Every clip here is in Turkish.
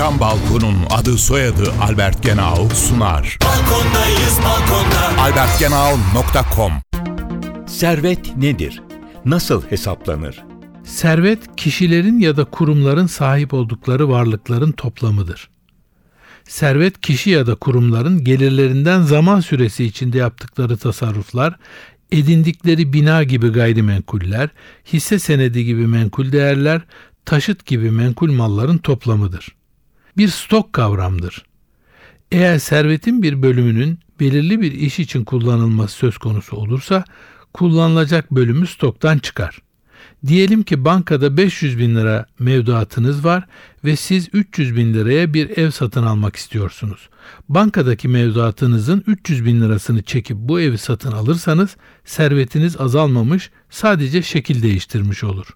Cam Balkon'un adı soyadı Albert Genau sunar. Balkondayız balkonda. albertgenau.com Servet nedir? Nasıl hesaplanır? Servet, kişilerin ya da kurumların sahip oldukları varlıkların toplamıdır. Servet, kişi ya da kurumların gelirlerinden zaman süresi içinde yaptıkları tasarruflar, edindikleri bina gibi gayrimenkuller, hisse senedi gibi menkul değerler, taşıt gibi menkul malların toplamıdır. Bir stok kavramdır. Eğer servetin bir bölümünün belirli bir iş için kullanılması söz konusu olursa, kullanılacak bölümü stoktan çıkar. Diyelim ki bankada 500 bin lira mevduatınız var ve siz 300 bin liraya bir ev satın almak istiyorsunuz. Bankadaki mevduatınızın 300 bin lirasını çekip bu evi satın alırsanız servetiniz azalmamış sadece şekil değiştirmiş olur.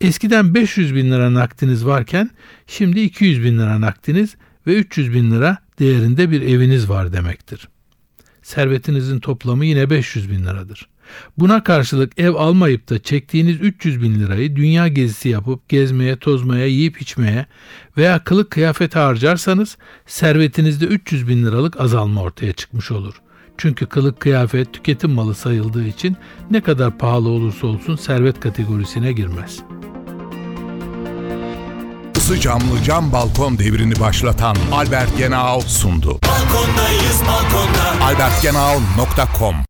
Eskiden 500 bin lira nakdiniz varken şimdi 200 bin lira nakdiniz ve 300 bin lira değerinde bir eviniz var demektir. Servetinizin toplamı yine 500 bin liradır. Buna karşılık ev almayıp da çektiğiniz 300 bin lirayı dünya gezisi yapıp gezmeye, tozmaya, yiyip içmeye veya kılık kıyafet harcarsanız servetinizde 300 bin liralık azalma ortaya çıkmış olur. Çünkü kılık kıyafet tüketim malı sayıldığı için ne kadar pahalı olursa olsun servet kategorisine girmez. Isı camlı cam balkon devrini başlatan Albert Genau sundu. Balkondayız balkonda. albertgenau.com